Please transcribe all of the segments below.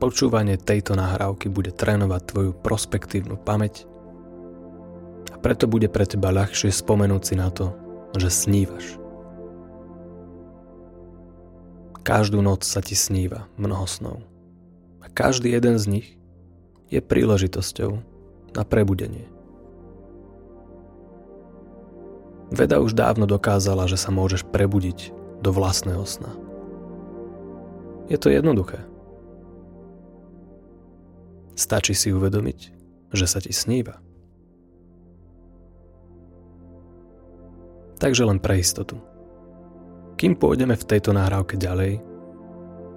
počúvanie tejto nahrávky bude trénovať tvoju prospektívnu pamäť a preto bude pre teba ľahšie spomenúť si na to, že snívaš. Každú noc sa ti sníva mnoho snov. A každý jeden z nich je príležitosťou na prebudenie. Veda už dávno dokázala, že sa môžeš prebudiť do vlastného sna. Je to jednoduché. Stačí si uvedomiť, že sa ti sníva. Takže len pre istotu. Kým pôjdeme v tejto nahrávke ďalej,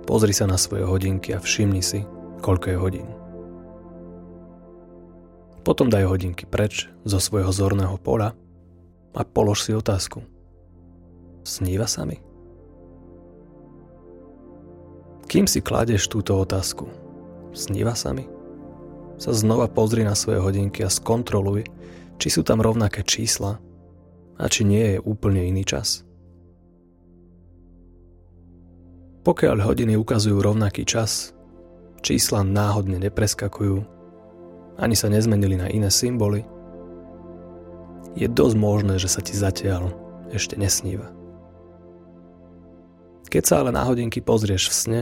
pozri sa na svoje hodinky a všimni si, koľko je hodín. Potom daj hodinky preč zo svojho zorného pola a polož si otázku. Sníva sa mi? Kým si kladeš túto otázku, sníva sa mi? Sa znova pozri na svoje hodinky a skontroluj, či sú tam rovnaké čísla a či nie je úplne iný čas. Pokiaľ hodiny ukazujú rovnaký čas, čísla náhodne nepreskakujú, ani sa nezmenili na iné symboly, je dosť možné, že sa ti zatiaľ ešte nesníva. Keď sa ale na hodinky pozrieš v sne,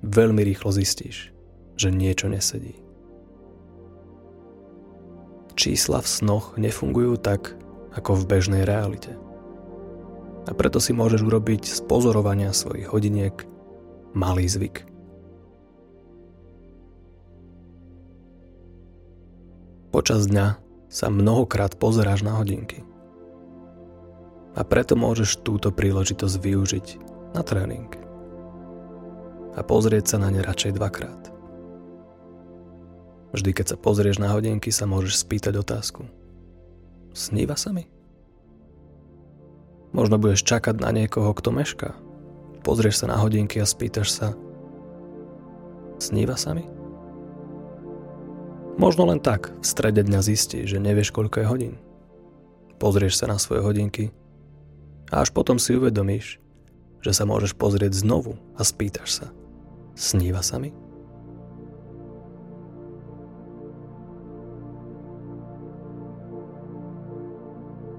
veľmi rýchlo zistíš, že niečo nesedí. Čísla v snoch nefungujú tak, ako v bežnej realite – a preto si môžeš urobiť z pozorovania svojich hodiniek malý zvyk. Počas dňa sa mnohokrát pozeráš na hodinky. A preto môžeš túto príležitosť využiť na tréning. A pozrieť sa na ne radšej dvakrát. Vždy, keď sa pozrieš na hodinky, sa môžeš spýtať otázku. Sníva sa mi? Možno budeš čakať na niekoho, kto mešká. Pozrieš sa na hodinky a spýtaš sa, sníva sa mi? Možno len tak v strede dňa zistíš, že nevieš, koľko je hodín. Pozrieš sa na svoje hodinky a až potom si uvedomíš, že sa môžeš pozrieť znovu a spýtaš sa, sníva sa mi?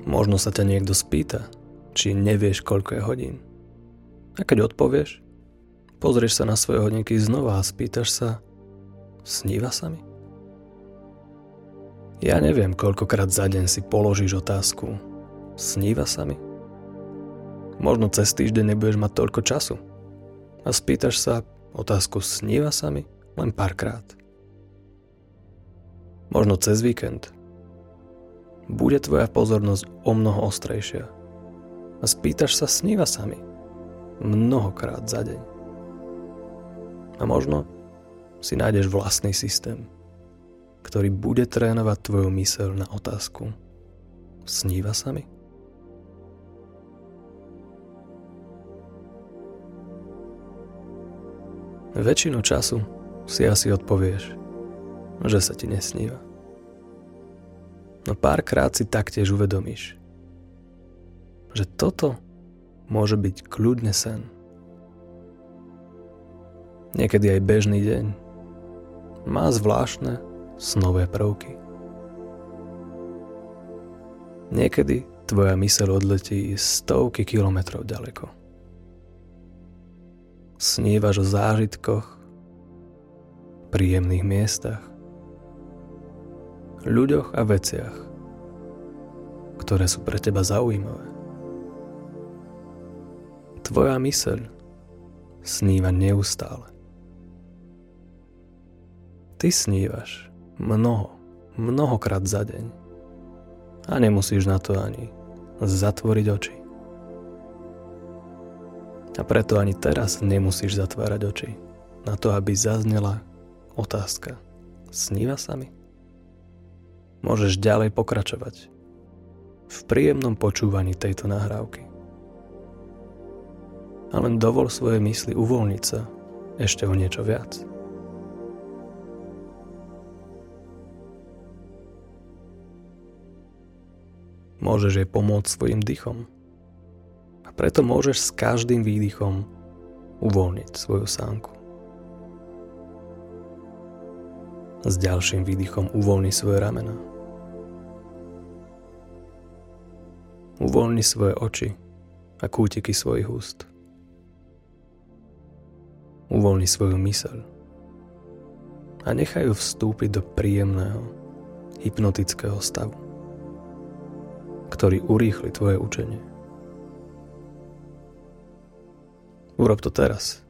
Možno sa ťa niekto spýta, či nevieš, koľko je hodín. A keď odpovieš, pozrieš sa na svoje hodinky znova a spýtaš sa, sníva sa mi? Ja neviem, koľkokrát za deň si položíš otázku, sníva sa mi? Možno cez týždeň nebudeš mať toľko času a spýtaš sa otázku, sníva sa mi? Len párkrát. Možno cez víkend bude tvoja pozornosť o mnoho ostrejšia a spýtaš sa, sníva sa mi. Mnohokrát za deň. A možno si nájdeš vlastný systém, ktorý bude trénovať tvoju myseľ na otázku. Sníva sa mi? Väčšinu času si asi odpovieš, že sa ti nesníva. No párkrát si taktiež uvedomíš, že toto môže byť kľudne sen. Niekedy aj bežný deň má zvláštne snové prvky. Niekedy tvoja myseľ odletí stovky kilometrov ďaleko. Snívaš o zážitkoch, príjemných miestach, ľuďoch a veciach, ktoré sú pre teba zaujímavé. Tvoja myseľ sníva neustále. Ty snívaš mnoho, mnohokrát za deň. A nemusíš na to ani zatvoriť oči. A preto ani teraz nemusíš zatvárať oči na to, aby zaznela otázka. Sníva sa mi? Môžeš ďalej pokračovať v príjemnom počúvaní tejto nahrávky a len dovol svoje mysli uvoľniť sa ešte o niečo viac. Môžeš jej pomôcť svojim dychom. A preto môžeš s každým výdychom uvoľniť svoju sánku. S ďalším výdychom uvoľni svoje ramena. Uvoľni svoje oči a kútiky svojich úst. Uvoľni svoju myseľ a nechaj ju vstúpiť do príjemného, hypnotického stavu, ktorý urýchli tvoje učenie. Urob to teraz.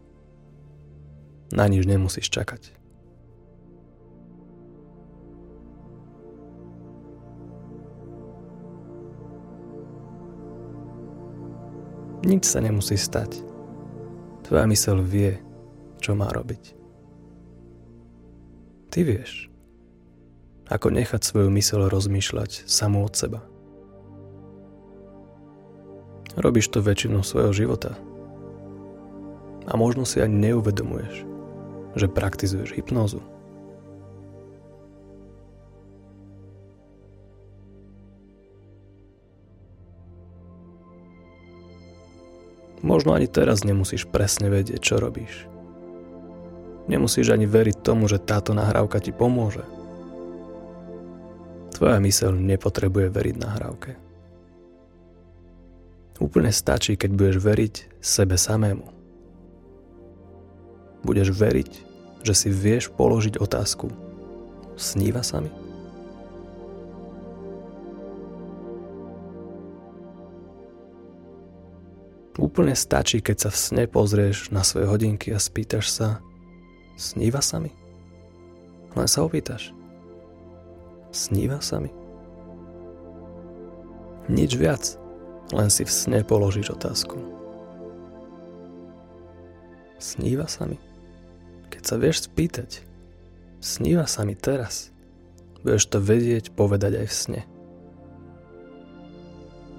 Na nič nemusíš čakať. Nič sa nemusí stať. Tvoja mysel vie, čo má robiť. Ty vieš, ako nechať svoju mysel rozmýšľať samú od seba. Robíš to väčšinu svojho života. A možno si ani neuvedomuješ, že praktizuješ hypnózu. Možno ani teraz nemusíš presne vedieť, čo robíš. Nemusíš ani veriť tomu, že táto nahrávka ti pomôže. Tvoja myseľ nepotrebuje veriť nahrávke. Úplne stačí, keď budeš veriť sebe samému. Budeš veriť, že si vieš položiť otázku. Sníva sa mi? Úplne stačí, keď sa v sne pozrieš na svoje hodinky a spýtaš sa, sníva sa mi? Len sa opýtaš. Sníva sa mi? Nič viac, len si v sne položíš otázku. Sníva sa mi? Keď sa vieš spýtať, sníva sa mi teraz, budeš to vedieť povedať aj v sne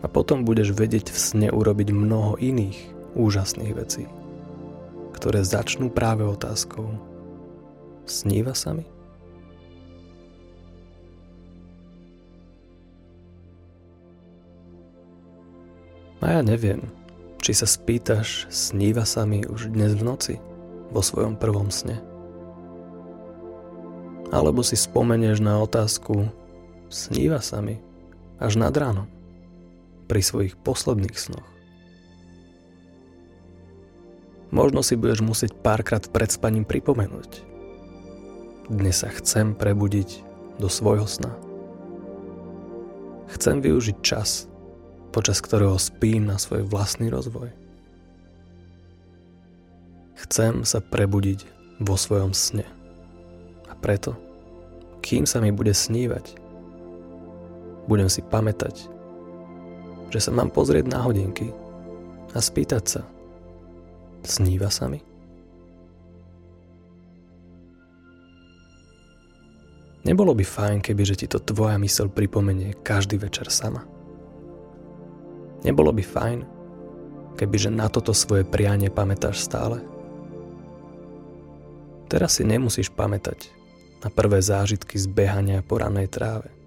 a potom budeš vedieť v sne urobiť mnoho iných úžasných vecí, ktoré začnú práve otázkou Sníva sa mi? A ja neviem, či sa spýtaš, sníva sa mi už dnes v noci, vo svojom prvom sne. Alebo si spomenieš na otázku, sníva sa mi až nad ránom pri svojich posledných snoch. Možno si budeš musieť párkrát pred spaním pripomenúť. Dnes sa chcem prebudiť do svojho sna. Chcem využiť čas, počas ktorého spím na svoj vlastný rozvoj. Chcem sa prebudiť vo svojom sne. A preto, kým sa mi bude snívať, budem si pamätať že sa mám pozrieť na hodinky a spýtať sa, sníva sa mi? Nebolo by fajn, keby že ti to tvoja mysel pripomenie každý večer sama. Nebolo by fajn, keby že na toto svoje prianie pamätáš stále. Teraz si nemusíš pamätať na prvé zážitky z behania po ranej tráve.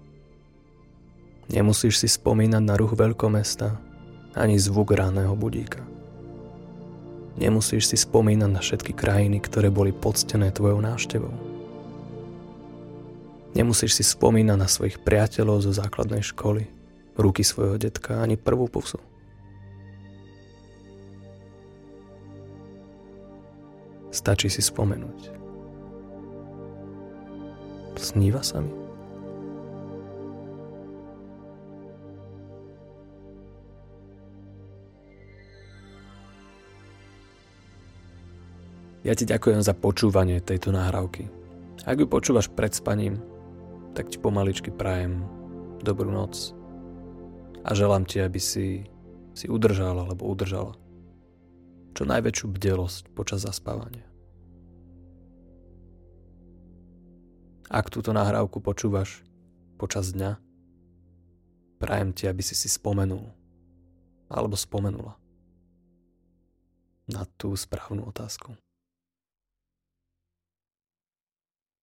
Nemusíš si spomínať na ruch veľkomesta ani zvuk ráného budíka. Nemusíš si spomínať na všetky krajiny, ktoré boli poctené tvojou návštevou. Nemusíš si spomínať na svojich priateľov zo základnej školy, ruky svojho detka ani prvú pusu. Stačí si spomenúť. Sníva sa mi? Ja ti ďakujem za počúvanie tejto nahrávky. Ak ju počúvaš pred spaním, tak ti pomaličky prajem dobrú noc a želám ti, aby si si udržal alebo udržala čo najväčšiu bdelosť počas zaspávania. Ak túto nahrávku počúvaš počas dňa, prajem ti, aby si si spomenul alebo spomenula na tú správnu otázku.